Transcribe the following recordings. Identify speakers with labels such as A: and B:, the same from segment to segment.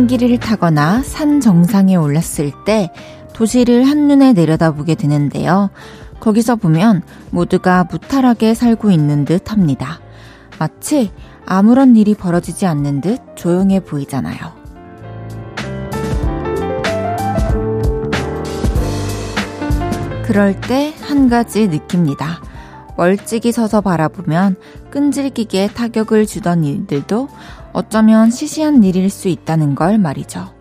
A: 비행기를 타거나 산 정상에 올랐을 때 도시를 한눈에 내려다보게 되는데요. 거기서 보면 모두가 무탈하게 살고 있는 듯 합니다. 마치 아무런 일이 벌어지지 않는 듯 조용해 보이잖아요. 그럴 때 한 가지 느낍니다. 멀찍이 서서 바라보면 끈질기게 타격을 주던 일들도 어쩌면 시시한 일일 수 있다는 걸 말이죠.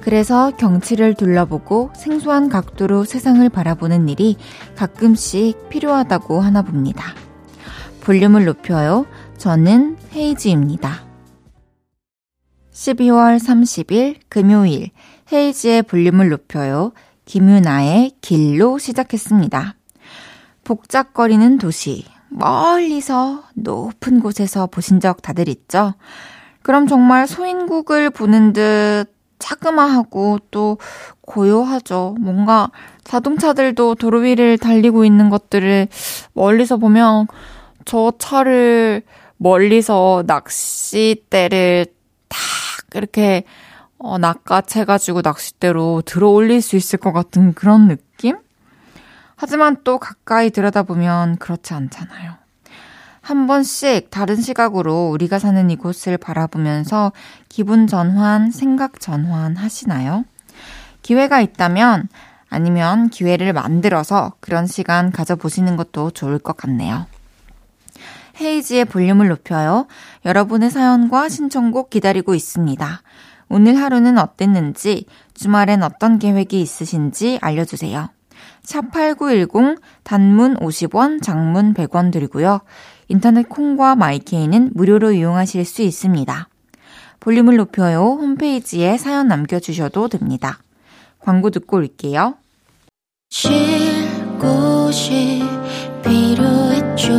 A: 그래서 경치를 둘러보고 생소한 각도로 세상을 바라보는 일이 가끔씩 필요하다고 하나 봅니다. 볼륨을 높여요. 저는 헤이지입니다. 12월 30일 금요일 헤이지의 볼륨을 높여요. 김유나의 길로 시작했습니다. 복잡거리는 도시, 멀리서 높은 곳에서 보신 적 다들 있죠? 그럼 정말 소인국을 보는 듯 차그마하고 또 고요하죠. 뭔가 자동차들도 도로 위를 달리고 있는 것들을 멀리서 보면 저 차를 멀리서 낚싯대를 탁 이렇게 어, 낚아채가지고 낚싯대로 들어 올릴 수 있을 것 같은 그런 느낌? 하지만 또 가까이 들여다보면 그렇지 않잖아요. 한 번씩 다른 시각으로 우리가 사는 이곳을 바라보면서 기분 전환, 생각 전환 하시나요? 기회가 있다면 아니면 기회를 만들어서 그런 시간 가져보시는 것도 좋을 것 같네요. 헤이지의 볼륨을 높여요. 여러분의 사연과 신청곡 기다리고 있습니다. 오늘 하루는 어땠는지, 주말엔 어떤 계획이 있으신지 알려주세요. 샵8910 단문 50원, 장문 100원 드리고요. 인터넷 콩과 마이케이는 무료로 이용하실 수 있습니다. 볼륨을 높여요 홈페이지에 사연 남겨주셔도 됩니다. 광고 듣고 올게요. 쉴 곳이 필요했죠.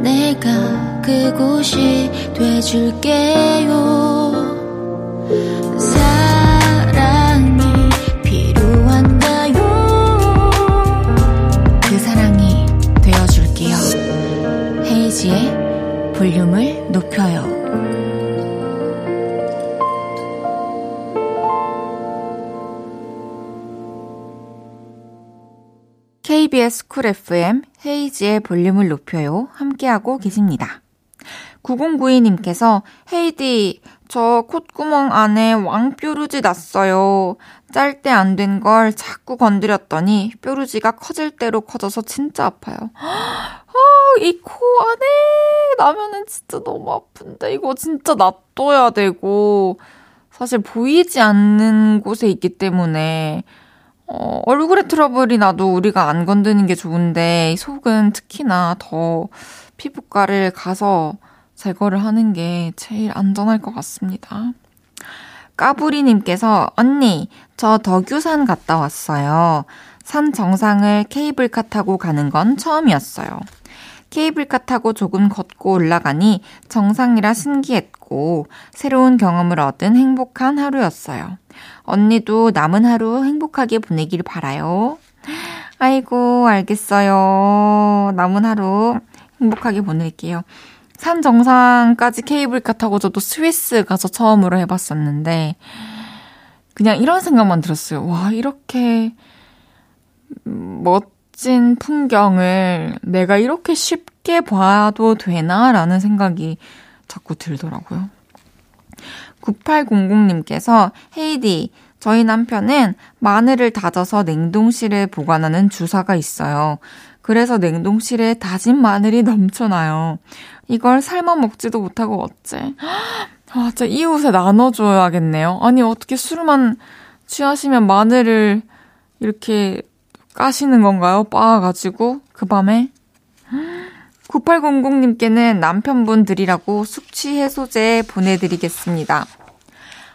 A: 내가 그곳이 돼줄게요. 헤이즈의 볼륨을 높여요. KBS 쿨 FM 헤이즈의 볼륨을 높여요. 함께하고 계십니다. 9092님께서 헤이디, 저 콧구멍 안에 왕뾰루지 났어요. 짤 때 안 된 걸 자꾸 건드렸더니 뾰루지가 커질 대로 커져서 진짜 아파요. 이 코 안에 나면은 진짜 너무 아픈데 이거 진짜 놔둬야 되고 사실 보이지 않는 곳에 있기 때문에 어, 얼굴에 트러블이 나도 우리가 안 건드는 게 좋은데 속은 특히나 더 피부과를 가서 제거를 하는 게 제일 안전할 것 같습니다. 까부리님께서 언니 저 덕유산 갔다 왔어요. 산 정상을 케이블카 타고 가는 건 처음이었어요. 케이블카 타고 조금 걷고 올라가니 정상이라 신기했고 새로운 경험을 얻은 행복한 하루였어요. 언니도 남은 하루 행복하게 보내길 바라요. 아이고, 알겠어요. 남은 하루 행복하게 보낼게요. 산 정상까지 케이블카 타고 저도 스위스 가서 처음으로 해봤었는데, 그냥 이런 생각만 들었어요. 와, 이렇게 멋, 멋진 풍경을 내가 이렇게 쉽게 봐도 되나라는 생각이 자꾸 들더라고요. 9800님께서 헤이디, 저희 남편은 마늘을 다져서 냉동실에 보관하는 주사가 있어요. 그래서 냉동실에 다진 마늘이 넘쳐나요. 이걸 삶아 먹지도 못하고 어째. 아, 진짜 이웃에 나눠줘야겠네요. 아니, 어떻게 술만 취하시면 마늘을 이렇게 까시는 건가요? 빻아가지고 그 밤에 9800님께는 남편분 들이라고 숙취 해소제 보내드리겠습니다.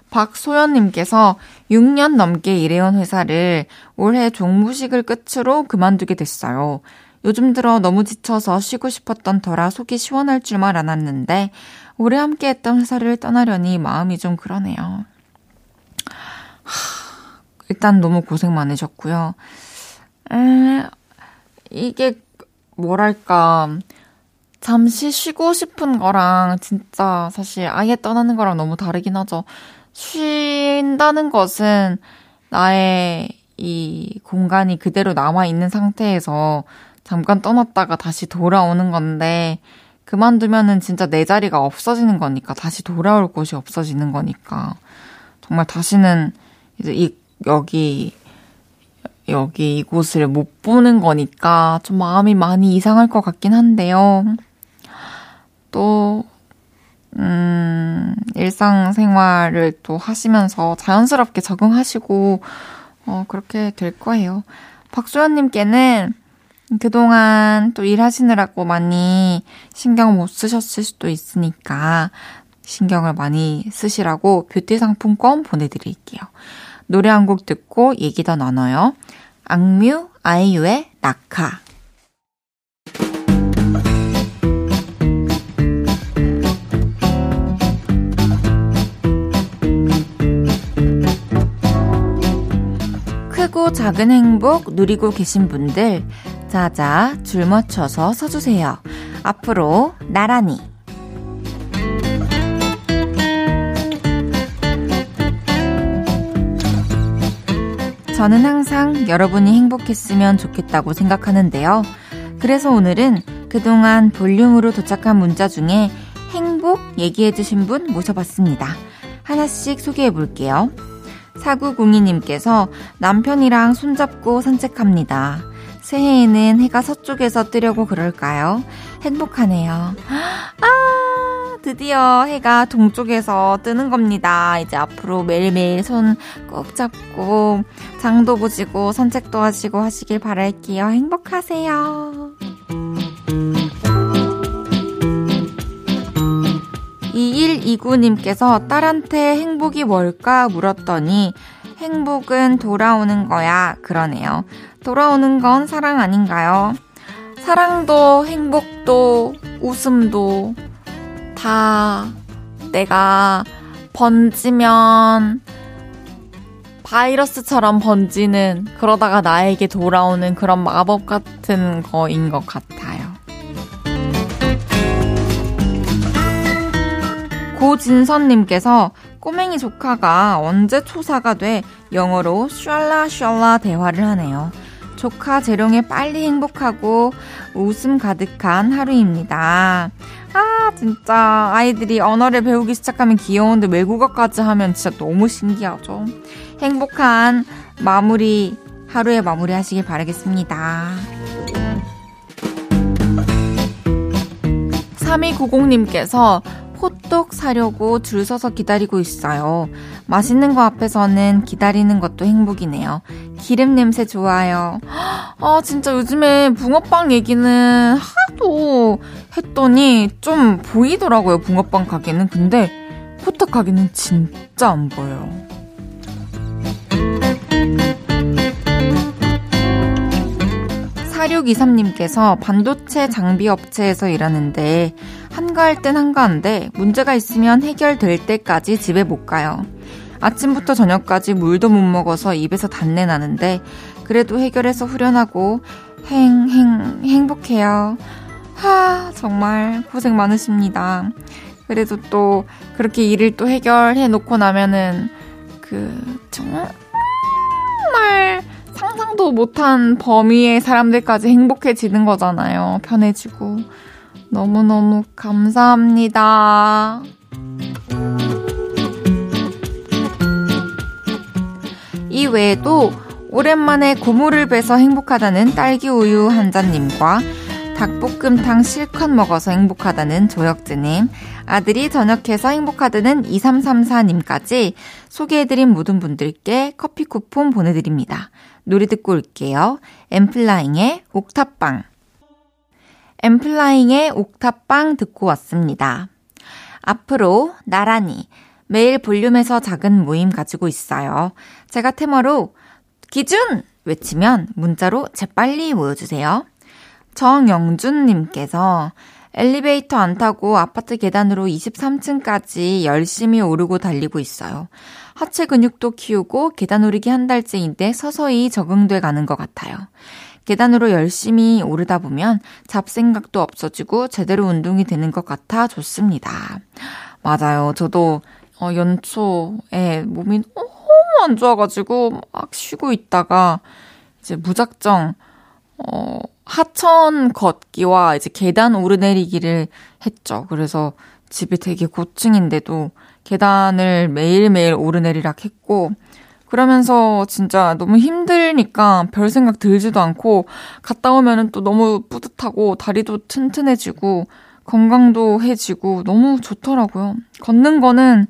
A: 박소연님께서 6년 넘게 일해온 회사를 올해 종무식을 끝으로 그만두게 됐어요. 요즘 들어 너무 지쳐서 쉬고 싶었던 터라 속이 시원할 줄만 알았는데 오래 함께했던 회사를 떠나려니 마음이 좀 그러네요. 하, 일단 너무 고생 많으셨고요. 에, 이게 뭐랄까 잠시 쉬고 싶은 거랑 진짜 사실 아예 떠나는 거랑 너무 다르긴 하죠. 쉰다는 것은 나의 이 공간이 그대로 남아 있는 상태에서 잠깐 떠났다가 다시 돌아오는 건데, 그만두면은 진짜 내 자리가 없어지는 거니까, 다시 돌아올 곳이 없어지는 거니까, 정말 다시는 이제 이, 여기, 여기 이곳을 못 보는 거니까 좀 마음이 많이 이상할 것 같긴 한데요. 또, 음, 일상생활을 또 하시면서 자연스럽게 적응하시고, 어, 그렇게 될 거예요. 박소연님께는 그동안 또 일하시느라고 많이 신경 못 쓰셨을 수도 있으니까 신경을 많이 쓰시라고 뷰티 상품권 보내드릴게요. 노래 한 곡 듣고 얘기 더 나눠요. 악뮤 아이유의 낙하. 크고 작은 행복 누리고 계신 분들, 자자 줄 맞춰서 서주세요. 앞으로 나란히. 저는 항상 여러분이 행복했으면 좋겠다고 생각하는데요. 그래서 오늘은 그동안 볼륨으로 도착한 문자 중에 행복 얘기해주신 분 모셔봤습니다. 하나씩 소개해 볼게요. 4902님께서 남편이랑 손잡고 산책합니다. 새해에는 해가 서쪽에서 뜨려고 그럴까요? 행복하네요. 아, 드디어 해가 동쪽에서 뜨는 겁니다. 이제 앞으로 매일매일 손 꼭 잡고 장도 보시고 산책도 하시고 하시길 바랄게요. 행복하세요. 2129님께서 딸한테 행복이 뭘까 물었더니 행복은 돌아오는 거야. 그러네요. 돌아오는 건 사랑 아닌가요? 사랑도 행복도 웃음도 다 내가 번지면 바이러스처럼 번지는 그러다가 나에게 돌아오는 그런 마법 같은 거인 것 같아요. 고진선님께서 꼬맹이 조카가 언제 초사가 돼 영어로 샬라 샬라 대화를 하네요. 조카 재롱에 빨리 행복하고 웃음 가득한 하루입니다. 아, 진짜 아이들이 언어를 배우기 시작하면 귀여운데 외국어까지 하면 진짜 너무 신기하죠. 행복한 마무리, 하루의 마무리 하시길 바라겠습니다. 3290님께서 호떡 사려고 줄 서서 기다리고 있어요. 맛있는 거 앞에서는 기다리는 것도 행복이네요. 기름 냄새 좋아요. 아, 진짜 요즘에 붕어빵 얘기는 하도 했더니 좀 보이더라고요, 붕어빵 가게는. 근데 호떡 가게는 진짜 안 보여요. 4623님께서 반도체 장비 업체에서 일하는데 한가할 땐 한가한데 문제가 있으면 해결될 때까지 집에 못 가요. 아침부터 저녁까지 물도 못 먹어서 입에서 단내 나는데 그래도 해결해서 후련하고 행, 행, 행복해요. 하, 정말 고생 많으십니다. 그래도 또 그렇게 일을 또 해결해 놓고 나면은 그 정말 상상도 못한 범위의 사람들까지 행복해지는 거잖아요. 편해지고. 너무너무 감사합니다. 이 외에도 오랜만에 고무를 베서 행복하다는 딸기 우유 한 잔님과 닭볶음탕 실컷 먹어서 행복하다는 조혁재님, 아들이 저녁해서 행복하다는 2334님까지 소개해드린 모든 분들께 커피 쿠폰 보내드립니다. 노래 듣고 올게요. 엠플라잉의 옥탑방. 엠플라잉의 옥탑방 듣고 왔습니다. 앞으로 나란히 매일 볼륨에서 작은 모임 가지고 있어요. 제가 테마로 기준! 외치면 문자로 재빨리 모여주세요. 정영준님께서 엘리베이터 안 타고 아파트 계단으로 23층까지 열심히 오르고 달리고 있어요. 하체 근육도 키우고 계단 오르기 한 달째인데 서서히 적응돼 가는 것 같아요. 계단으로 열심히 오르다 보면 잡생각도 없어지고 제대로 운동이 되는 것 같아 좋습니다. 맞아요. 저도 어, 연초에 몸이 너무 안 좋아가지고 막 쉬고 있다가 이제 무작정 어, 하천 걷기와 이제 계단 오르내리기를 했죠. 그래서 집이 되게 고층인데도 계단을 매일매일 오르내리락 했고, 그러면서 진짜 너무 힘들니까 별 생각 들지도 않고, 갔다 오면은 또 너무 뿌듯하고, 다리도 튼튼해지고, 건강도 해지고, 너무 좋더라고요. 걷는 거는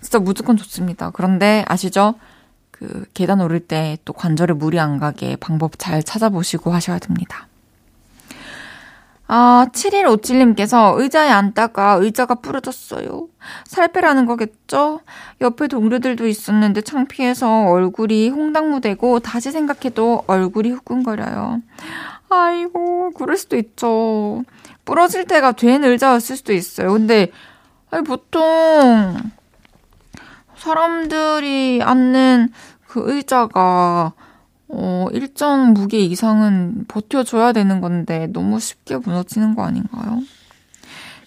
A: 진짜 무조건 좋습니다. 그런데 아시죠? 그 계단 오를 때 또 관절에 물이 안 가게 방법 잘 찾아보시고 하셔야 됩니다. 아, 7157님께서 의자에 앉다가 의자가 부러졌어요. 살 빼라는 거겠죠? 옆에 동료들도 있었는데 창피해서 얼굴이 홍당무되고 다시 생각해도 얼굴이 후끈거려요. 아이고, 그럴 수도 있죠. 부러질 때가 된 의자였을 수도 있어요. 근데, 아니, 보통, 사람들이 앉는 그 의자가 어, 일정 무게 이상은 버텨줘야 되는 건데 너무 쉽게 무너지는 거 아닌가요?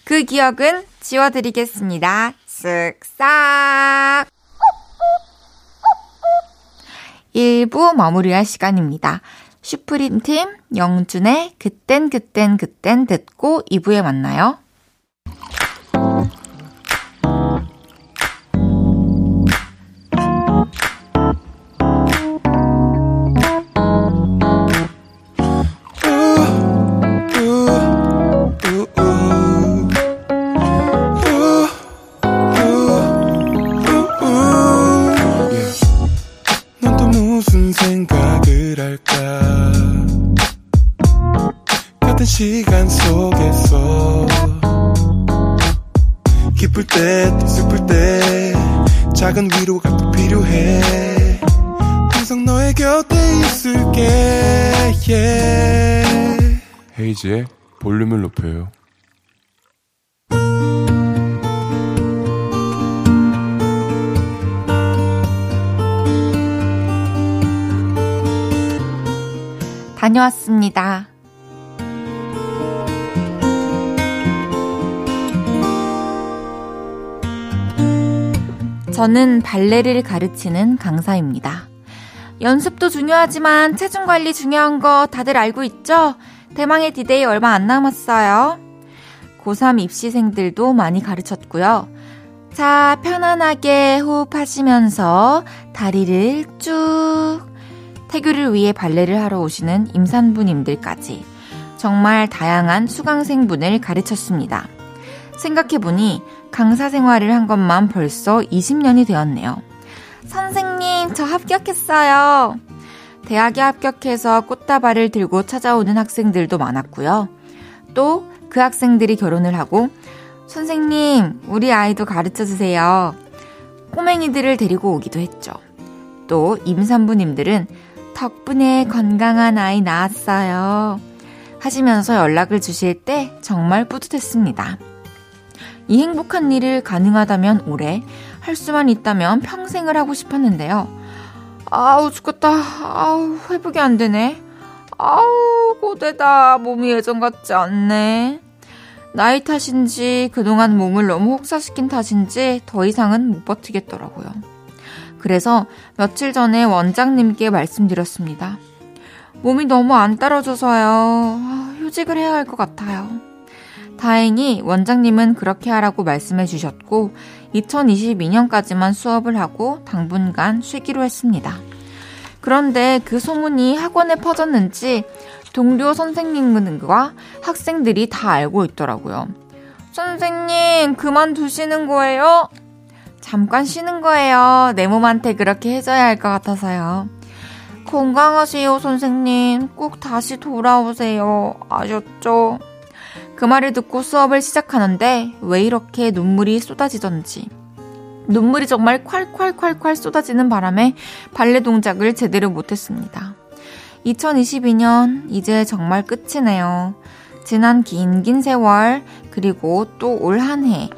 A: 그 기억은 지워드리겠습니다. 쓱싹! 1부 마무리할 시간입니다. 슈프림 팀 영준의 그땐 그땐 그땐 듣고 2부에 만나요. 다녀왔습니다. 저는 발레를 가르치는 강사입니다. 연습도 중요하지만 체중 관리 중요한 거 다들 알고 있죠? 대망의 디데이 얼마 안 남았어요. 고3 입시생들도 많이 가르쳤고요. 자, 편안하게 호흡하시면서 다리를 쭉 태교를 위해 발레를 하러 오시는 임산부님들까지 정말 다양한 수강생분을 가르쳤습니다. 생각해보니 강사 생활을 한 것만 벌써 20년이 되었네요. 선생님, 저 합격했어요. 대학에 합격해서 꽃다발을 들고 찾아오는 학생들도 많았고요. 또 그 학생들이 결혼을 하고 선생님, 우리 아이도 가르쳐 주세요. 꼬맹이들을 데리고 오기도 했죠. 또 임산부님들은 덕분에 건강한 아이 낳았어요. 하시면서 연락을 주실 때 정말 뿌듯했습니다. 이 행복한 일을 가능하다면 올해, 할 수만 있다면 평생을 하고 싶었는데요. 아우, 죽겠다. 아우, 회복이 안 되네. 아우, 고되다. 몸이 예전 같지 않네. 나이 탓인지 그동안 몸을 너무 혹사시킨 탓인지 더 이상은 못 버티겠더라고요. 그래서 며칠 전에 원장님께 말씀드렸습니다. 몸이 너무 안 따라줘서요. 아, 휴직을 해야 할 것 같아요. 다행히 원장님은 그렇게 하라고 말씀해 주셨고 2022년까지만 수업을 하고 당분간 쉬기로 했습니다. 그런데 그 소문이 학원에 퍼졌는지 동료 선생님과 학생들이 다 알고 있더라고요. 선생님, 그만두시는 거예요? 잠깐 쉬는 거예요. 내 몸한테 그렇게 해줘야 할 것 같아서요. 건강하세요, 선생님. 꼭 다시 돌아오세요. 아셨죠? 그 말을 듣고 수업을 시작하는데 왜 이렇게 눈물이 쏟아지던지. 눈물이 정말 콸콸콸콸 쏟아지는 바람에 발레 동작을 제대로 못했습니다. 2022년, 이제 정말 끝이네요. 지난 긴 긴 세월, 그리고 또 올 한 해,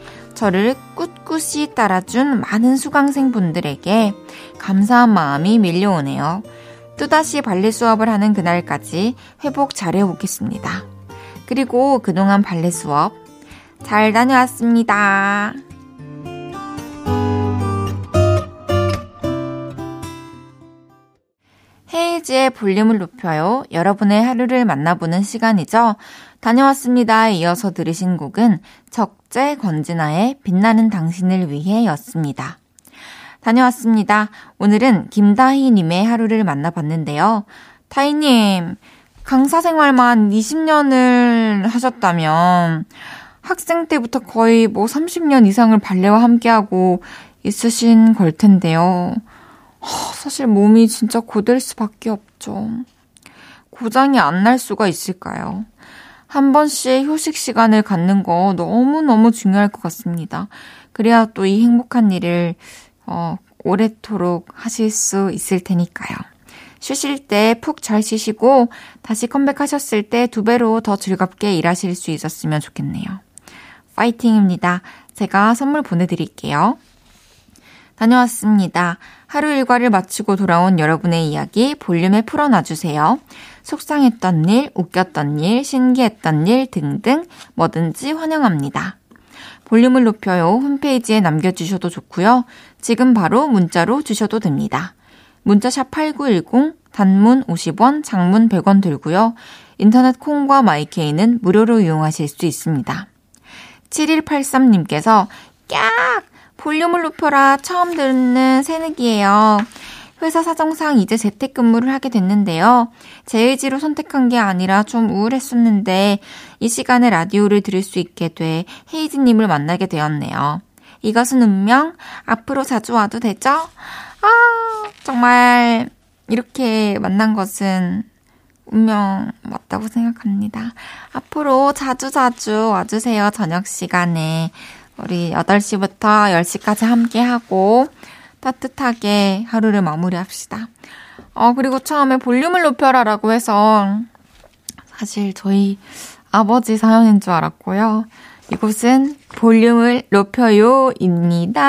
A: 저를 꿋꿋이 따라준 많은 수강생분들에게 감사한 마음이 밀려오네요. 또다시 발레 수업을 하는 그날까지 회복 잘해오겠습니다. 그리고 그동안 발레 수업 잘 다녀왔습니다. 헤이즈의 볼륨을 높여요. 여러분의 하루를 만나보는 시간이죠. 다녀왔습니다. 이어서 들으신 곡은 적 재 권진아의 빛나는 당신을 위해 였습니다. 다녀왔습니다. 오늘은 김다희님의 하루를 만나봤는데요. 다희님, 강사 생활만 20년을 하셨다면 학생 때부터 거의 뭐 30년 이상을 발레와 함께하고 있으신 걸 텐데요. 사실 몸이 진짜 고될 수밖에 없죠. 고장이 안 날 수가 있을까요? 한 번씩 휴식 시간을 갖는 거 너무너무 중요할 것 같습니다. 그래야 또 이 행복한 일을, 어, 오래도록 하실 수 있을 테니까요. 쉬실 때 푹 잘 쉬시고 다시 컴백하셨을 때 두 배로 더 즐겁게 일하실 수 있었으면 좋겠네요. 파이팅입니다. 제가 선물 보내드릴게요. 다녀왔습니다. 하루 일과를 마치고 돌아온 여러분의 이야기 볼륨에 풀어놔주세요. 속상했던 일, 웃겼던 일, 신기했던 일 등등 뭐든지 환영합니다. 볼륨을 높여요 홈페이지에 남겨주셔도 좋고요. 지금 바로 문자로 주셔도 됩니다. 문자샵 8910, 단문 50원, 장문 100원 들고요. 인터넷 콩과 마이케이는 무료로 이용하실 수 있습니다. 7183님께서 깍! 볼륨을 높여라 처음 듣는 새내기예요. 회사 사정상 이제 재택근무를 하게 됐는데요. 제 의지로 선택한 게 아니라 좀 우울했었는데 이 시간에 라디오를 들을 수 있게 돼 헤이즈님을 만나게 되었네요. 이것은 운명? 앞으로 자주 와도 되죠? 아, 정말 이렇게 만난 것은 운명 맞다고 생각합니다. 앞으로 자주자주 와주세요. 저녁 시간에. 우리 8시부터 10시까지 함께 하고 따뜻하게 하루를 마무리합시다. 어, 그리고 처음에 볼륨을 높여라라고 해서 사실 저희 아버지 사연인 줄 알았고요. 이곳은 볼륨을 높여요입니다.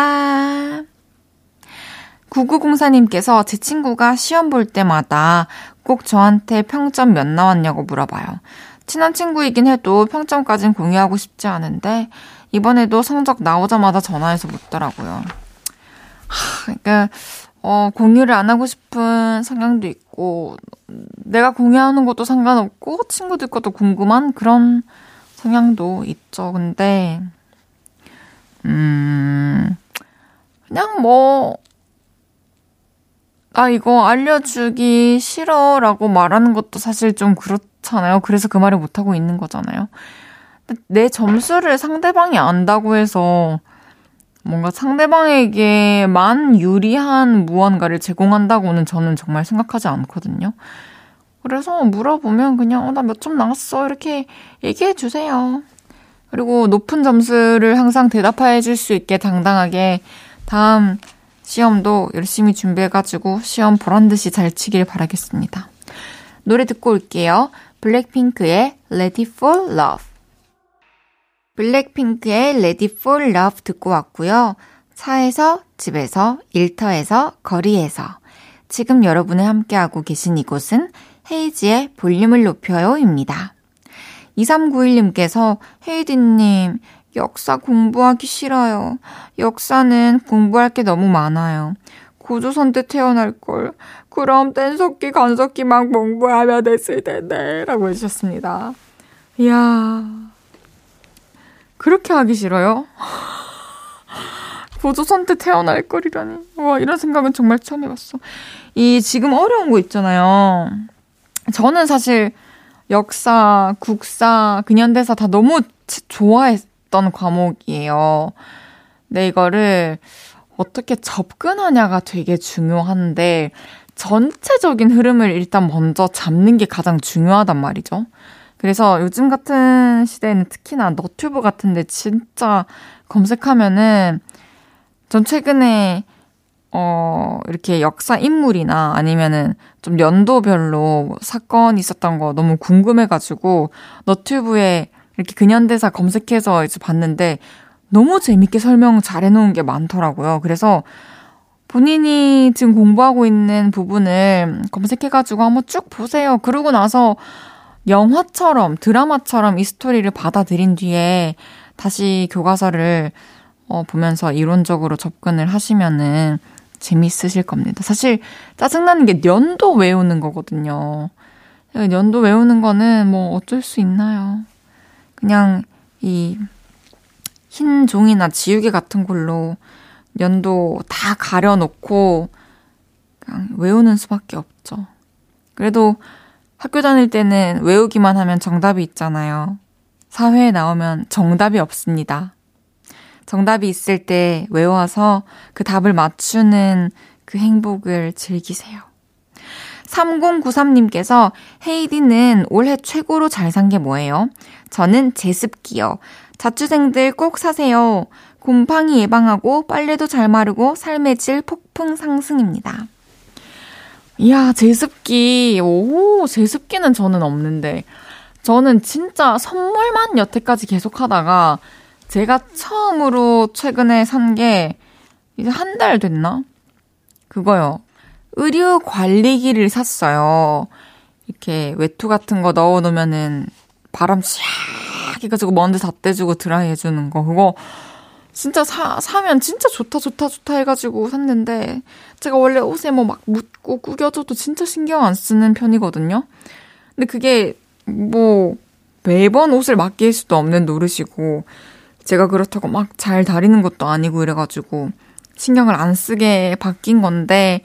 A: 9904님께서 제 친구가 시험 볼 때마다 꼭 저한테 평점 몇 나왔냐고 물어봐요. 친한 친구이긴 해도 평점까진 공유하고 싶지 않은데 이번에도 성적 나오자마자 전화해서 묻더라고요. 하, 그러니까 어, 공유를 안 하고 싶은 성향도 있고 내가 공유하는 것도 상관없고 친구들 것도 궁금한 그런 성향도 있죠. 근데 음 그냥 뭐 아, 이거 알려주기 싫어 라고 말하는 것도 사실 좀 그렇잖아요. 그래서 그 말을 못하고 있는 거잖아요. 내 점수를 상대방이 안다고 해서 뭔가 상대방에게만 유리한 무언가를 제공한다고는 저는 정말 생각하지 않거든요. 그래서 물어보면 그냥, 어, 나 몇 점 나왔어. 이렇게 얘기해 주세요. 그리고 높은 점수를 항상 대답해 줄 수 있게 당당하게 다음 시험도 열심히 준비해가지고 시험 보란 듯이 잘 치길 바라겠습니다. 노래 듣고 올게요. 블랙핑크의 It Fall Love. 블랙핑크의 It Fall Love 듣고 왔고요. 차에서, 집에서, 일터에서, 거리에서. 지금 여러분이 함께하고 계신 이곳은 헤이지의 볼륨을 높여요입니다. 2391님께서 헤이디님, 역사 공부하기 싫어요. 역사는 공부할 게 너무 많아요. 고조선 때 태어날 걸. 그럼 뗀석기, 간석기만 공부하면 됐을 텐데. 라고 해주셨습니다. 이야. 그렇게 하기 싫어요? 고조선 때 태어날 걸이라니. 와, 이런 생각은 정말 처음 해봤어. 이 지금 어려운 거 있잖아요. 저는 사실 역사, 국사, 근현대사 다 너무 좋아했, 있었던 과목이에요. 근데 이거를 어떻게 접근하냐가 되게 중요한데, 전체적인 흐름을 일단 먼저 잡는 게 가장 중요하단 말이죠. 그래서 요즘 같은 시대에는 특히나 너튜브 같은데 진짜 검색하면은 전 최근에 어 이렇게 역사 인물이나 아니면은 좀 연도별로 사건이 있었던 거 너무 궁금해가지고 너튜브에 이렇게 근현대사 검색해서 이제 봤는데 너무 재밌게 설명 잘 해놓은 게 많더라고요. 그래서 본인이 지금 공부하고 있는 부분을 검색해가지고 한번 쭉 보세요. 그러고 나서 영화처럼, 드라마처럼 이 스토리를 받아들인 뒤에 다시 교과서를 어, 보면서 이론적으로 접근을 하시면은 재밌으실 겁니다. 사실 짜증나는 게 년도 외우는 거거든요. 년도 외우는 거는 뭐 어쩔 수 있나요? 그냥 이 흰 종이나 지우개 같은 걸로 연도 다 가려놓고 그냥 외우는 수밖에 없죠. 그래도 학교 다닐 때는 외우기만 하면 정답이 있잖아요. 사회에 나오면 정답이 없습니다. 정답이 있을 때 외워서 그 답을 맞추는 그 행복을 즐기세요. 3093님께서 헤이디는 올해 최고로 잘 산 게 뭐예요? 저는 제습기요. 자취생들 꼭 사세요. 곰팡이 예방하고 빨래도 잘 마르고 삶의 질 폭풍 상승입니다. 이야, 제습기. 오, 제습기는 저는 없는데. 저는 진짜 선물만 여태까지 계속 하다가 제가 처음으로 최근에 산 게 이제 한 달 됐나? 그거요. 의류 관리기를 샀어요. 이렇게 외투 같은 거 넣어 놓으면은 바람 샥 해가지고 먼지 다 떼주고 드라이 해주는 거. 그거 진짜 사, 사면 진짜 좋다, 좋다, 좋다 해가지고 샀는데, 제가 원래 옷에 뭐 막 묻고 구겨져도 진짜 신경 안 쓰는 편이거든요? 근데 그게 뭐, 매번 옷을 맡길 수도 없는 노릇이고, 제가 그렇다고 막 잘 다리는 것도 아니고 이래가지고, 신경을 안 쓰게 바뀐 건데,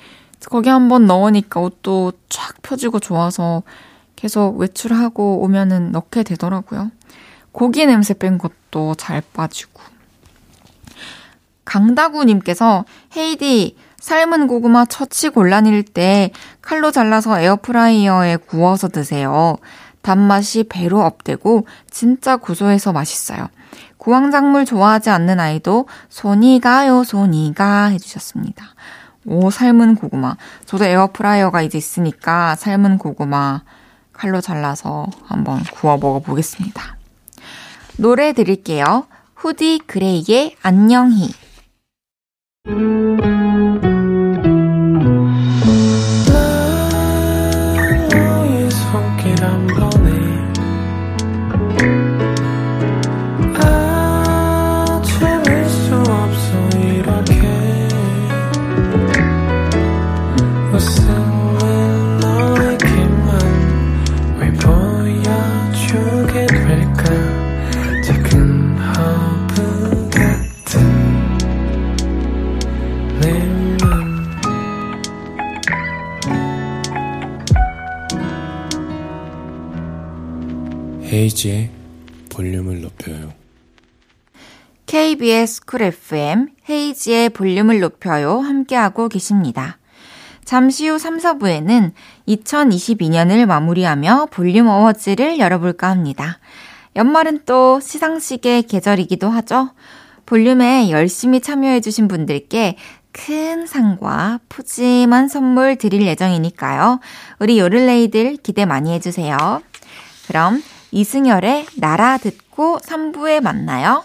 A: 거기 한번 넣으니까 옷도 쫙 펴지고 좋아서 계속 외출하고 오면은 넣게 되더라고요. 고기 냄새 뺀 것도 잘 빠지고. 강다구님께서 헤이디 삶은 고구마 처치 곤란일 때 칼로 잘라서 에어프라이어에 구워서 드세요. 단맛이 배로 up되고 진짜 고소해서 맛있어요. 구황작물 좋아하지 않는 아이도 손이 가요 손이 가 해주셨습니다. 오 삶은 고구마. 저도 에어프라이어가 이제 있으니까 삶은 고구마 칼로 잘라서 한번 구워 먹어보겠습니다. 노래 드릴게요. 후디 그레이의 안녕히.
B: 헤
A: KBS 쿨 FM 헤이즈의 볼륨을 높여요. 함께하고 계십니다. 잠시 후 3, 4부에는 2022년을 마무리하며 볼륨 awards를 열어볼까 합니다. 연말은 또 시상식의 계절이기도 하죠. 볼륨에 열심히 참여해주신 분들께 큰 상과 푸짐한 선물 드릴 예정이니까요. 우리 요를레이들 기대 많이 해주세요. 그럼 이승열의 나라 듣고 3부에 만나요.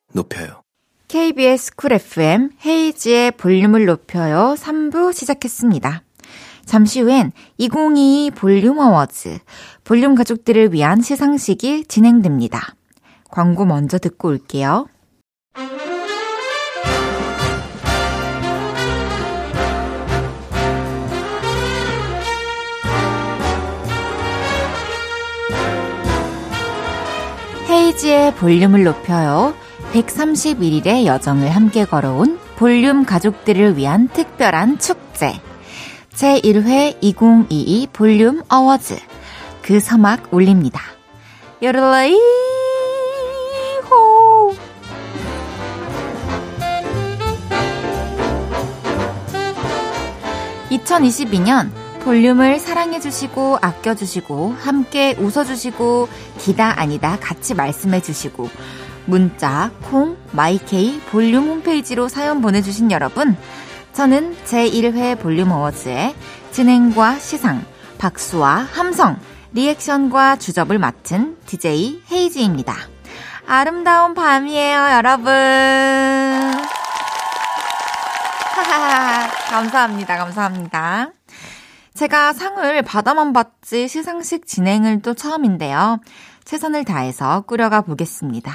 A: 높여요. KBS 쿨 FM 헤이즈의 볼륨을 높여요 3부 시작했습니다. 잠시 후엔 2022 볼륨 어워즈, 볼륨 가족들을 위한 시상식이 진행됩니다. 광고 먼저 듣고 올게요. 헤이지의 볼륨을 높여요. 131일의 여정을 함께 걸어온 볼륨 가족들을 위한 특별한 축제. 제1회 2022 볼륨 어워즈. 그 서막 올립니다. 여러레이 호. (2022년) 볼륨을 사랑해주시고, 아껴주시고, 함께 웃어주시고, 기다 아니다 같이 말씀해주시고, 문자, 콩, 마이케이, 볼륨 홈페이지로 사연 보내주신 여러분, 저는 제1회 볼륨 어워즈의 진행과 시상, 박수와 함성, 리액션과 주접을 맡은 DJ 헤이지입니다. 아름다운 밤이에요, 여러분. 감사합니다, 감사합니다. 제가 상을 받아만 봤지 시상식 진행을 또 처음인데요. 최선을 다해서 꾸려가 보겠습니다.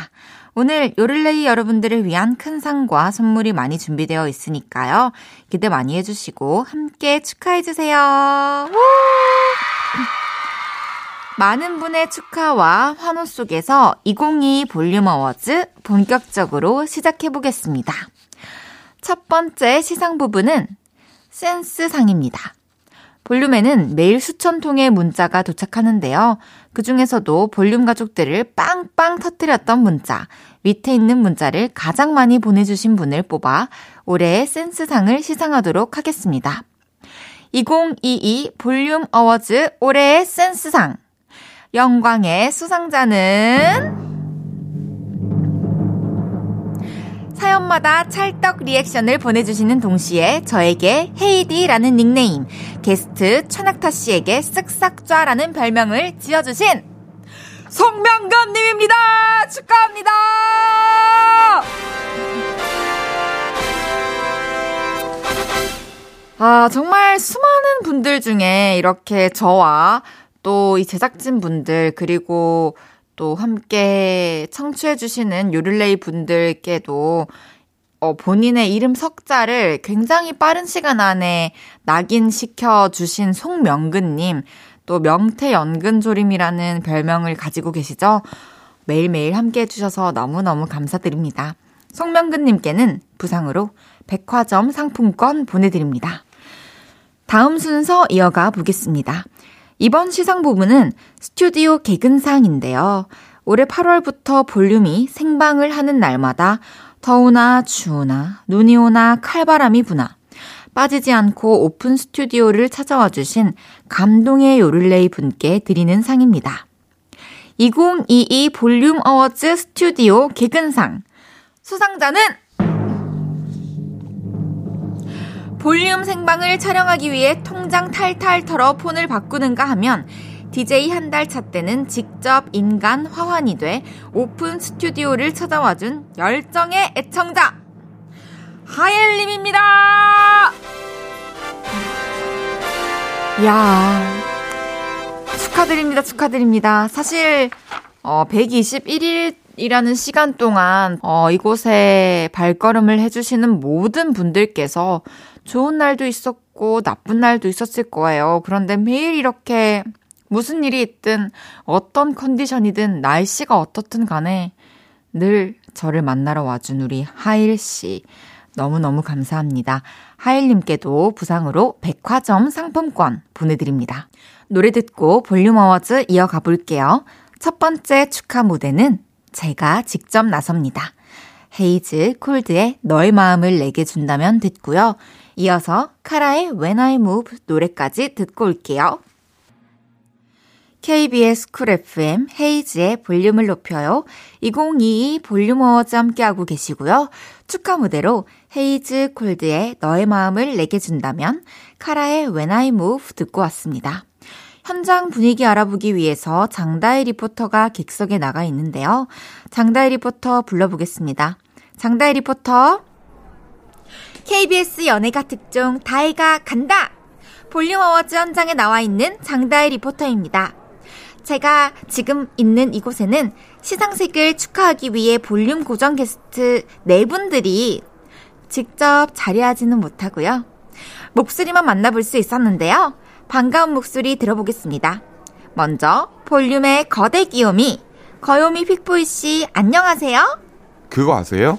A: 오늘 요를레이 여러분들을 위한 큰 상과 선물이 많이 준비되어 있으니까요. 기대 많이 해주시고 함께 축하해주세요. 많은 분의 축하와 환호 속에서 2022 볼륨 어워즈 본격적으로 시작해보겠습니다. 첫 번째 시상 부분은 센스상입니다. 볼륨에는 매일 수천 통의 문자가 도착하는데요. 그 중에서도 볼륨 가족들을 빵빵 터뜨렸던 문자, 밑에 있는 문자를 가장 많이 보내주신 분을 뽑아 올해의 센스상을 시상하도록 하겠습니다. 2022 볼륨 어워즈 올해의 센스상. 영광의 수상자는 사연마다 찰떡 리액션을 보내주시는 동시에 저에게 헤이디라는 닉네임, 게스트 천낙타 씨에게 쓱싹좌라는 별명을 지어주신 송명건님입니다! 축하합니다! 아, 정말 수많은 분들 중에 이렇게 저와 또 이 제작진 분들, 그리고 또 함께 청취해주시는 요릴레이 분들께도 어, 본인의 이름 석자를 굉장히 빠른 시간 안에 낙인시켜 주신 송명근님, 또 명태연근조림이라는 별명을 가지고 계시죠? 매일매일 함께 해주셔서 너무너무 감사드립니다. 송명근님께는 부상으로 백화점 상품권 보내드립니다. 다음 순서 이어가 보겠습니다. 이번 시상 부분은 스튜디오 개근상인데요. 올해 8월부터 볼륨이 생방을 하는 날마다 더우나 추우나 눈이 오나 칼바람이 부나 빠지지 않고 오픈 스튜디오를 찾아와 주신 감동의 요를레이 분께 드리는 상입니다. 2022 볼륨 어워즈 스튜디오 개근상 수상자는 볼륨 생방을 촬영하기 위해 통장 탈탈 털어 폰을 바꾸는가 하면 DJ 한 달 차 때는 직접 인간 화환이 돼 오픈 스튜디오를 찾아와준 열정의 애청자 하엘님입니다. 야 축하드립니다. 축하드립니다. 사실 어 121일 이라는 시간 동안 어 이곳에 발걸음을 해주시는 모든 분들께서 좋은 날도 있었고 나쁜 날도 있었을 거예요. 그런데 매일 이렇게 무슨 일이 있든 어떤 컨디션이든 날씨가 어떻든 간에 늘 저를 만나러 와준 우리 하일 씨. 너무너무 감사합니다. 하일님께도 부상으로 백화점 상품권 보내드립니다. 노래 듣고 볼륨 어워즈 이어가 볼게요. 첫 번째 축하 무대는 제가 직접 나섭니다. 헤이즈 콜드의 너의 마음을 내게 준다면 듣고요. 이어서 카라의 When I Move 노래까지 듣고 올게요. KBS 쿨 FM 헤이즈의 볼륨을 높여요. 2022 볼륨 어워즈 함께하고 계시고요. 축하 무대로 헤이즈 콜드의 너의 마음을 내게 준다면 카라의 When I Move 듣고 왔습니다. 현장 분위기 알아보기 위해서 장다희 리포터가 객석에 나가 있는데요. 장다희 리포터 불러보겠습니다. 장다희 리포터. KBS 연예가 특종 다희가 간다! 볼륨 어워즈 현장에 나와 있는 장다희 리포터입니다. 제가 지금 있는 이곳에는 시상식을 축하하기 위해 볼륨 고정 게스트 네 분들이 직접 자리하지는 못하고요. 목소리만 만나볼 수 있었는데요. 반가운 목소리 들어보겠습니다. 먼저 볼륨의 거대 귀요미 거요미 픽보이 씨 안녕하세요.
C: 그거 아세요?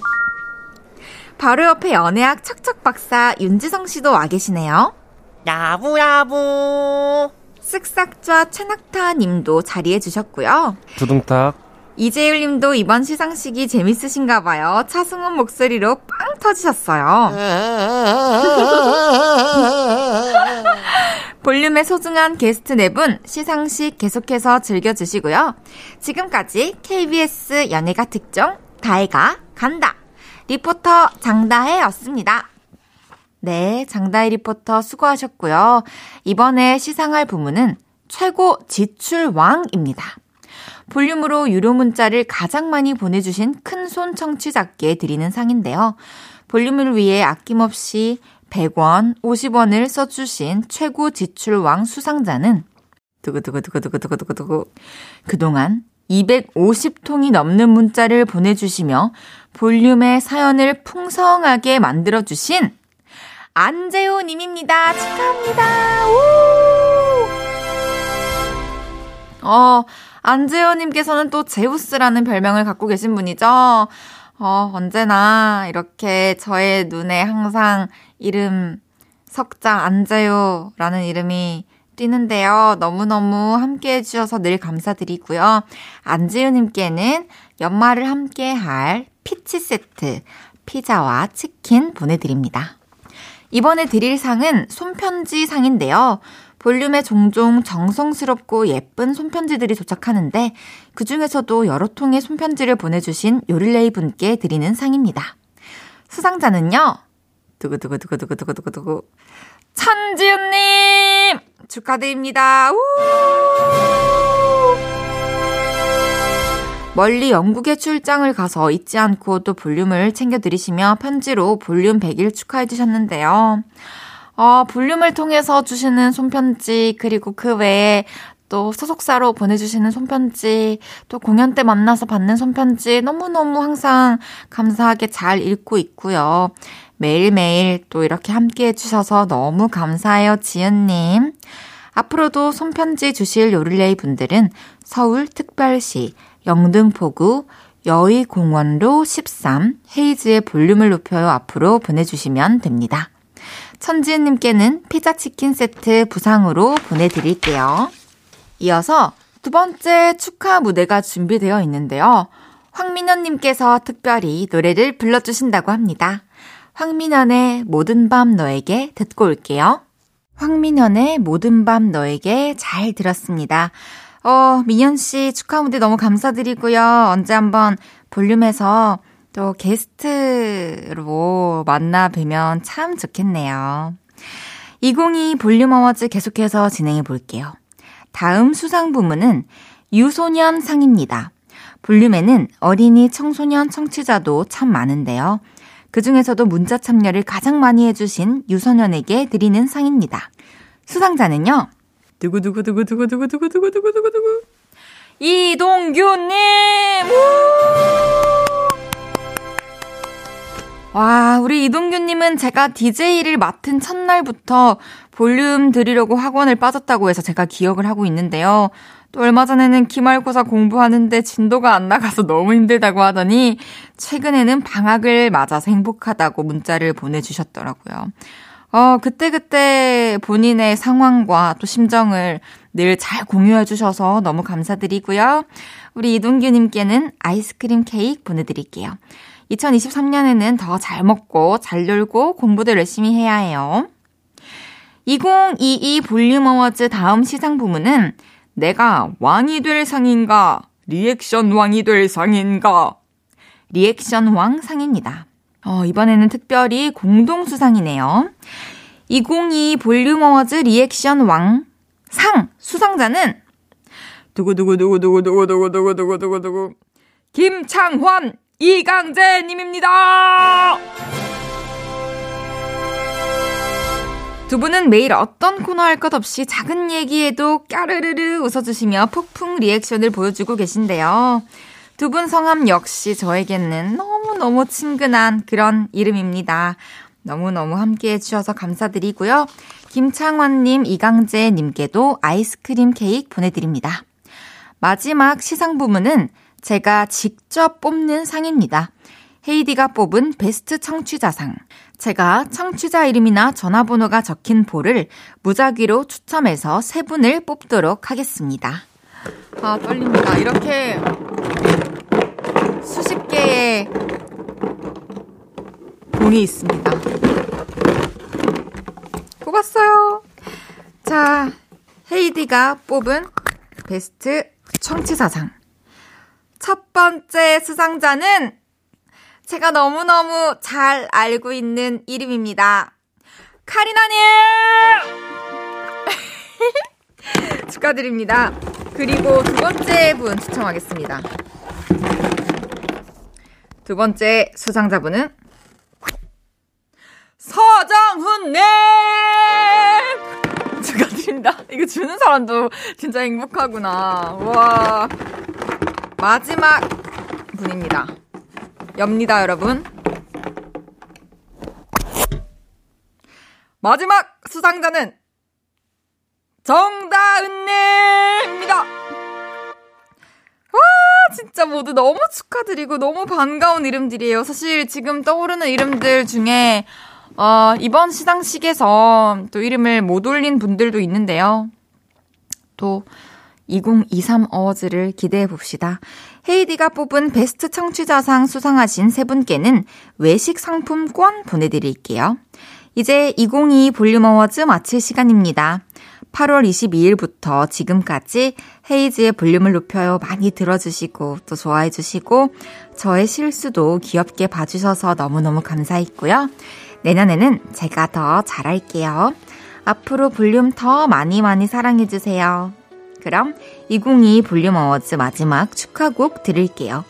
A: 바로 옆에 연애학 척척 박사 윤지성 씨도 와 계시네요.
D: 야부야부.
A: 쓱싹좌 최낙타 님도 자리해 주셨고요.
B: 두둥탁.
A: 이재율 님도 이번 시상식이 재밌으신가 봐요. 차승원 목소리로 빵 터지셨어요. 볼륨의 소중한 게스트 네 분 시상식 계속해서 즐겨주시고요. 지금까지 KBS 연예가 특종 다희가 간다. 리포터 장다희였습니다. 네, 장다희 리포터 수고하셨고요. 이번에 시상할 부문은 최고 지출왕입니다. 볼륨으로 유료 문자를 가장 많이 보내주신 큰손 청취자께 드리는 상인데요. 볼륨을 위해 아낌없이 100원, 50원을 써주신 최고 지출왕 수상자는 두구두구두구두구두구두구 그동안 250통이 넘는 문자를 보내주시며 볼륨의 사연을 풍성하게 만들어주신 안재호 님입니다. 축하합니다. 우! 어, 안재호 님께서는 또 제우스라는 별명을 갖고 계신 분이죠. 어, 언제나 이렇게 저의 눈에 항상 이름 석자 안재호라는 이름이 뛰는데요. 너무너무 함께 해주셔서 늘 감사드리고요. 안지우님께는 연말을 함께 할 피치 세트, 피자와 치킨 보내드립니다. 이번에 드릴 상은 손편지 상인데요. 볼륨에 종종 정성스럽고 예쁜 손편지들이 도착하는데 그 중에서도 여러 통의 손편지를 보내주신 요릴레이 분께 드리는 상입니다. 수상자는요. 두구두구두구두구두구두구두구 천지훈님 축하드립니다. 우! 멀리 영국에 출장을 가서 잊지 않고 또 볼륨을 챙겨 들으시며 편지로 볼륨 100일 축하해 주셨는데요. 어, 볼륨을 통해서 주시는 손편지, 그리고 그 외에 또 소속사로 보내주시는 손편지, 또 공연 때 만나서 받는 손편지, 너무너무 항상 감사하게 잘 읽고 있고요. 매일매일 또 이렇게 함께 해주셔서 너무 감사해요, 지은님. 앞으로도 손편지 주실 요릴레이 분들은 서울 특별시 영등포구 여의공원로 13 헤이즈의 볼륨을 높여요 앞으로 보내주시면 됩니다. 천지은님께는 피자 치킨 세트 부상으로 보내드릴게요. 이어서 두 번째 축하 무대가 준비되어 있는데요. 황민현님께서 특별히 노래를 불러주신다고 합니다. 황민현의 모든 밤 너에게 듣고 올게요. 황민현의 모든 밤 너에게 잘 들었습니다. 어, 민현 씨 축하 무대 너무 감사드리고요. 언제 한번 볼륨에서 또 게스트로 만나 뵈면 참 좋겠네요. 2022 볼륨 어워즈 계속해서 진행해 볼게요. 다음 수상 부문은 유소년 상입니다. 볼륨에는 어린이 청소년 청취자도 참 많은데요. 그 중에서도 문자 참여를 가장 많이 해주신 유소년에게 드리는 상입니다. 수상자는요, 두구두구두구두구두구두구두구두구두구 이동규님! 와, 우리 이동규님은 제가 DJ를 맡은 첫날부터 볼륨 들으려고 학원을 빠졌다고 해서 제가 기억을 하고 있는데요. 또 얼마 전에는 기말고사 공부하는데 진도가 안 나가서 너무 힘들다고 하더니 최근에는 방학을 맞아서 행복하다고 문자를 보내주셨더라고요. 어, 그때그때 본인의 상황과 또 심정을 늘 잘 공유해 주셔서 너무 감사드리고요. 우리 이동규님께는 아이스크림 케이크 보내드릴게요. 2023년에는 더 잘 먹고 잘 놀고 공부도 열심히 해야 해요. 2022 볼륨 어워즈 다음 시상 부문은 내가 왕이 될 상인가, 리액션 왕이 될 상인가, 리액션 왕 상입니다. 어, 이번에는 특별히 공동수상이네요. 2022 볼륨 어워즈 리액션 왕 상 수상자는 두구두구두구두구두구두구두구두구두구 김창환 이강재 님입니다. 두 분은 매일 어떤 코너 할 것 없이 작은 얘기에도 까르르르 웃어주시며 폭풍 리액션을 보여주고 계신데요. 두 분 성함 역시 저에게는 너무너무 친근한 그런 이름입니다. 너무너무 함께 해주셔서 감사드리고요. 김창환님, 이강재님께도 아이스크림 케이크 보내드립니다. 마지막 시상 부문은 제가 직접 뽑는 상입니다. 헤이디가 뽑은 베스트 청취자상. 제가 청취자 이름이나 전화번호가 적힌 볼을 무작위로 추첨해서 세 분을 뽑도록 하겠습니다. 아, 떨립니다. 이렇게 수십 개의 봉이 있습니다. 뽑았어요. 자, 헤이디가 뽑은 베스트 청취자상. 첫 번째 수상자는 제가 너무너무 잘 알고 있는 이름입니다. 카리나님! 축하드립니다. 그리고 두 번째 분 추첨하겠습니다. 두 번째 수상자분은 서정훈님! 축하드립니다. 이거 주는 사람도 진짜 행복하구나. 와. 마지막 분입니다. 엽니다, 여러분. 마지막 수상자는 정다은님입니다. 와, 진짜 모두 너무 축하드리고 너무 반가운 이름들이에요. 사실 지금 떠오르는 이름들 중에 어, 이번 시상식에서 또 이름을 못 올린 분들도 있는데요. 또 2023 어워즈를 기대해 봅시다. 헤이디가 뽑은 베스트 청취자상 수상하신 세 분께는 외식 상품권 보내드릴게요. 이제 2022 볼륨 어워즈 마칠 시간입니다. 8월 22일부터 지금까지 헤이즈의 볼륨을 높여요. 많이 들어주시고 또 좋아해주시고 저의 실수도 귀엽게 봐주셔서 너무너무 감사했고요. 내년에는 제가 더 잘할게요. 앞으로 볼륨 더 많이 많이 사랑해주세요. 그럼 2022 볼륨 어워즈 마지막 축하곡 들을게요.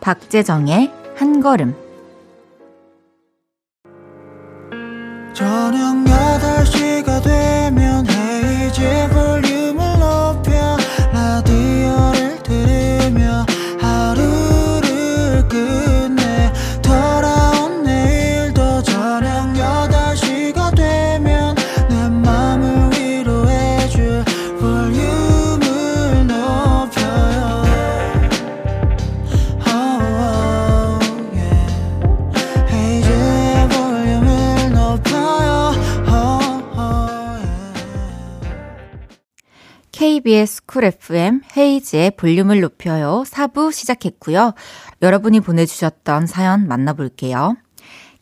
A: 박재정의 한 걸음. 저녁 8시가 되면 헤이즈 볼륨을 KBS 쿨 FM 헤이즈의 볼륨을 높여요 4부 시작했고요. 여러분이 보내주셨던 사연 만나볼게요.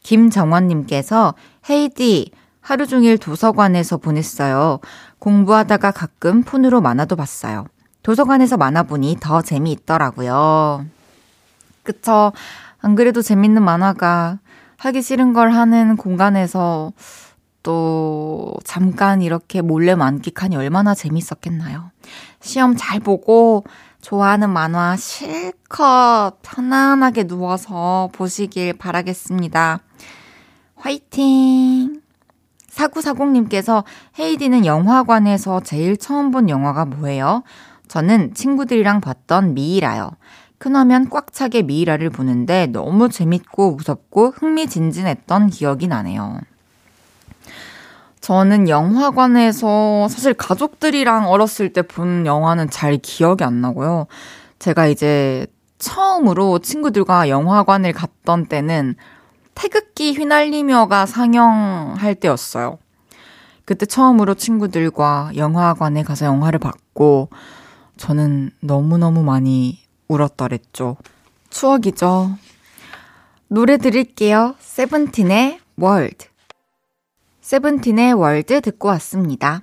A: 김정원님께서 헤이디 하루 종일 도서관에서 보냈어요. 공부하다가 가끔 폰으로 만화도 봤어요. 도서관에서 만화 보니 더 재미있더라고요. 그쵸. 안 그래도 재밌는 만화가 하기 싫은 걸 하는 공간에서 또 잠깐 이렇게 몰래 만끽하니 얼마나 재밌었겠나요. 시험 잘 보고 좋아하는 만화 실컷 편안하게 누워서 보시길 바라겠습니다. 화이팅! 4940님께서 헤이디는 영화관에서 제일 처음 본 영화가 뭐예요? 저는 친구들이랑 봤던 미이라요. 큰화면 꽉 차게 미이라를 보는데 너무 재밌고 무섭고 흥미진진했던 기억이 나네요. 저는 영화관에서 사실 가족들이랑 어렸을 때 본 영화는 잘 기억이 안 나고요. 제가 이제 처음으로 친구들과 영화관을 갔던 때는 태극기 휘날리며가 상영할 때였어요. 그때 처음으로 친구들과 영화관에 가서 영화를 봤고, 저는 너무너무 많이 울었더랬죠. 추억이죠. 노래 드릴게요. 세븐틴의 World. 세븐틴의 World 듣고 왔습니다.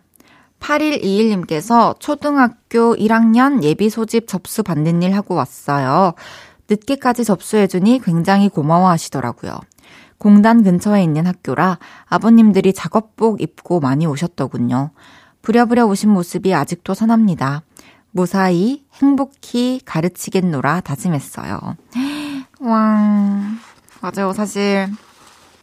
A: 8121님께서 초등학교 1학년 예비 소집 접수 받는 일 하고 왔어요. 늦게까지 접수해주니 굉장히 고마워 하시더라고요. 공단 근처에 있는 학교라 아버님들이 작업복 입고 많이 오셨더군요. 부랴부랴 오신 모습이 아직도 선합니다. 무사히 행복히 가르치겠노라 다짐했어요. 왕. 맞아요. 사실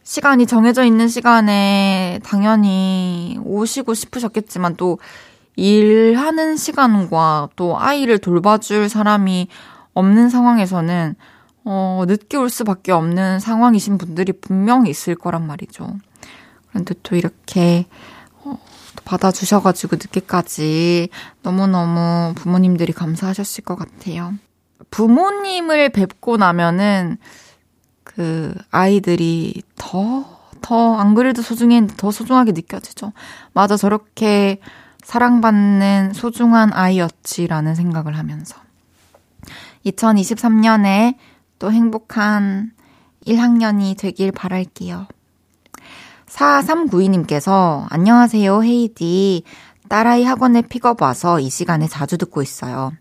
A: 시간이 정해져 있는 시간에 당연히 오시고 싶으셨겠지만 또 일하는 시간과 또 아이를 돌봐줄 사람이 없는 상황에서는 어, 늦게 올 수밖에 없는 상황이신 분들이 분명히 있을 거란 말이죠. 그런데 또 이렇게 어, 받아주셔가지고 늦게까지 너무너무 부모님들이 감사하셨을 것 같아요. 부모님을 뵙고 나면은 그 아이들이 더, 더, 안 그래도 소중해, 더 소중하게 느껴지죠. 맞아, 저렇게 사랑받는 소중한 아이였지라는 생각을 하면서. 2023년에 또 행복한 1학년이 되길 바랄게요. 4392님께서 안녕하세요, 헤이디. 딸아이 학원에 픽업 와서 이 시간에 자주 듣고 있어요.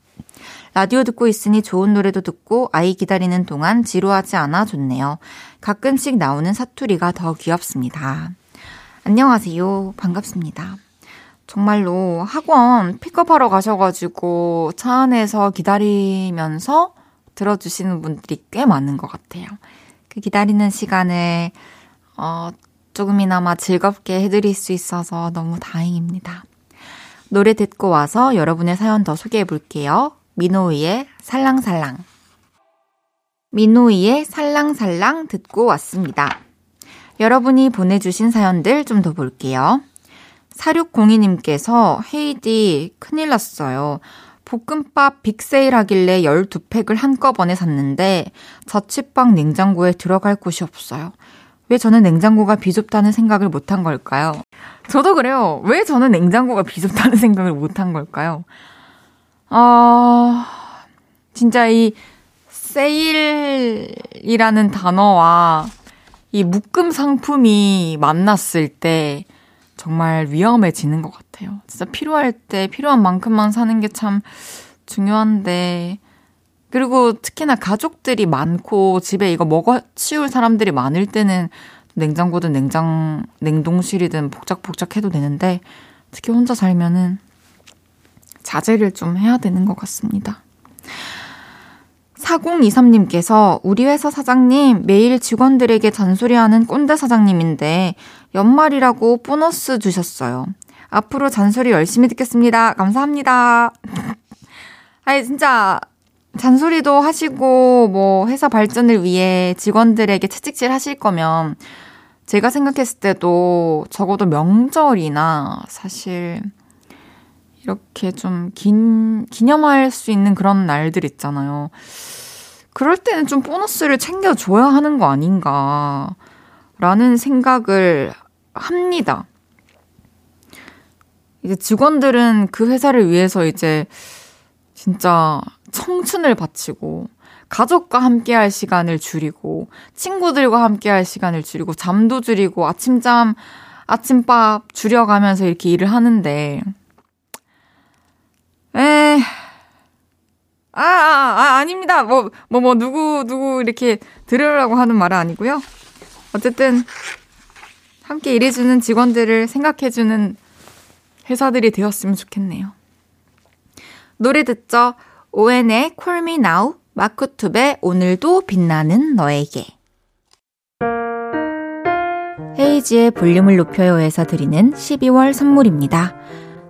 A: 라디오 듣고 있으니 좋은 노래도 듣고 아이 기다리는 동안 지루하지 않아 좋네요. 가끔씩 나오는 사투리가 더 귀엽습니다. 안녕하세요. 반갑습니다. 정말로 학원 픽업하러 가셔가지고 차 안에서 기다리면서 들어주시는 분들이 꽤 많은 것 같아요. 그 기다리는 시간을, 어, 조금이나마 즐겁게 해드릴 수 있어서 너무 다행입니다. 노래 듣고 와서 여러분의 사연 더 소개해 볼게요. 민호이의 살랑살랑. 민호이의 살랑살랑 듣고 왔습니다. 여러분이 보내주신 사연들 좀 더 볼게요. 4602님께서 헤이디 큰일 났어요. 볶음밥 빅세일 하길래 12팩을 한꺼번에 샀는데 자취방 냉장고에 들어갈 곳이 없어요. 왜 저는 냉장고가 비좁다는 생각을 못한 걸까요? 저도 그래요. 왜 저는 냉장고가 비좁다는 생각을 못한 걸까요? 아, 진짜 이 세일이라는 단어와 이 묶음 상품이 만났을 때 정말 위험해지는 것 같아요. 진짜 필요할 때 필요한 만큼만 사는 게 참 중요한데, 그리고 특히나 가족들이 많고 집에 이거 먹어 치울 사람들이 많을 때는 냉장고든 냉장, 냉동실이든 복작복작 해도 되는데, 특히 혼자 살면은 자제를 좀 해야 되는 것 같습니다. 4023님께서 우리 회사 사장님 매일 직원들에게 잔소리하는 꼰대 사장님인데 연말이라고 보너스 주셨어요. 앞으로 잔소리 열심히 듣겠습니다. 감사합니다. 아니 진짜 잔소리도 하시고 뭐 회사 발전을 위해 직원들에게 채찍질 하실 거면 제가 생각했을 때도 적어도 명절이나 사실 이렇게 좀 긴, 기념할 수 있는 그런 날들 있잖아요. 그럴 때는 좀 보너스를 챙겨줘야 하는 거 아닌가, 라는 생각을 합니다. 이제 직원들은 그 회사를 위해서 이제 진짜 청춘을 바치고, 가족과 함께 할 시간을 줄이고, 친구들과 함께 할 시간을 줄이고, 잠도 줄이고, 아침잠, 아침밥 줄여가면서 이렇게 일을 하는데, 에, 아, 아, 아, 아닙니다. 뭐, 뭐, 뭐, 누구, 누구 이렇게 들으라고 하는 말은 아니고요. 어쨌든, 함께 일해주는 직원들을 생각해주는 회사들이 되었으면 좋겠네요. 노래 듣죠? 오엔의 Me Now, 마크투베 오늘도 빛나는 너에게. 헤이지의 볼륨을 높여요에서 드리는 12월 선물입니다.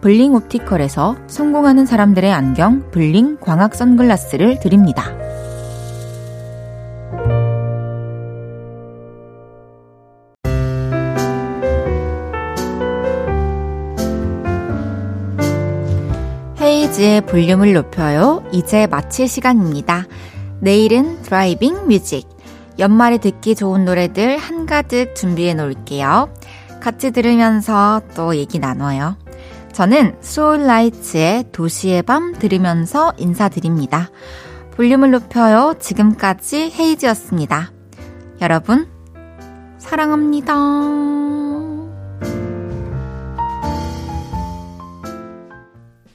A: 블링 옵티컬에서 성공하는 사람들의 안경 블링 광학 선글라스를 드립니다. 헤이즈의 볼륨을 높여요. 이제 마칠 시간입니다. 내일은 driving music. 연말에 듣기 좋은 노래들 한가득 준비해 놓을게요. 같이 들으면서 또 얘기 나눠요. 저는 소울라이츠의 도시의 밤 들으면서 인사드립니다. 볼륨을 높여요. 지금까지 헤이즈였습니다. 여러분, 사랑합니다.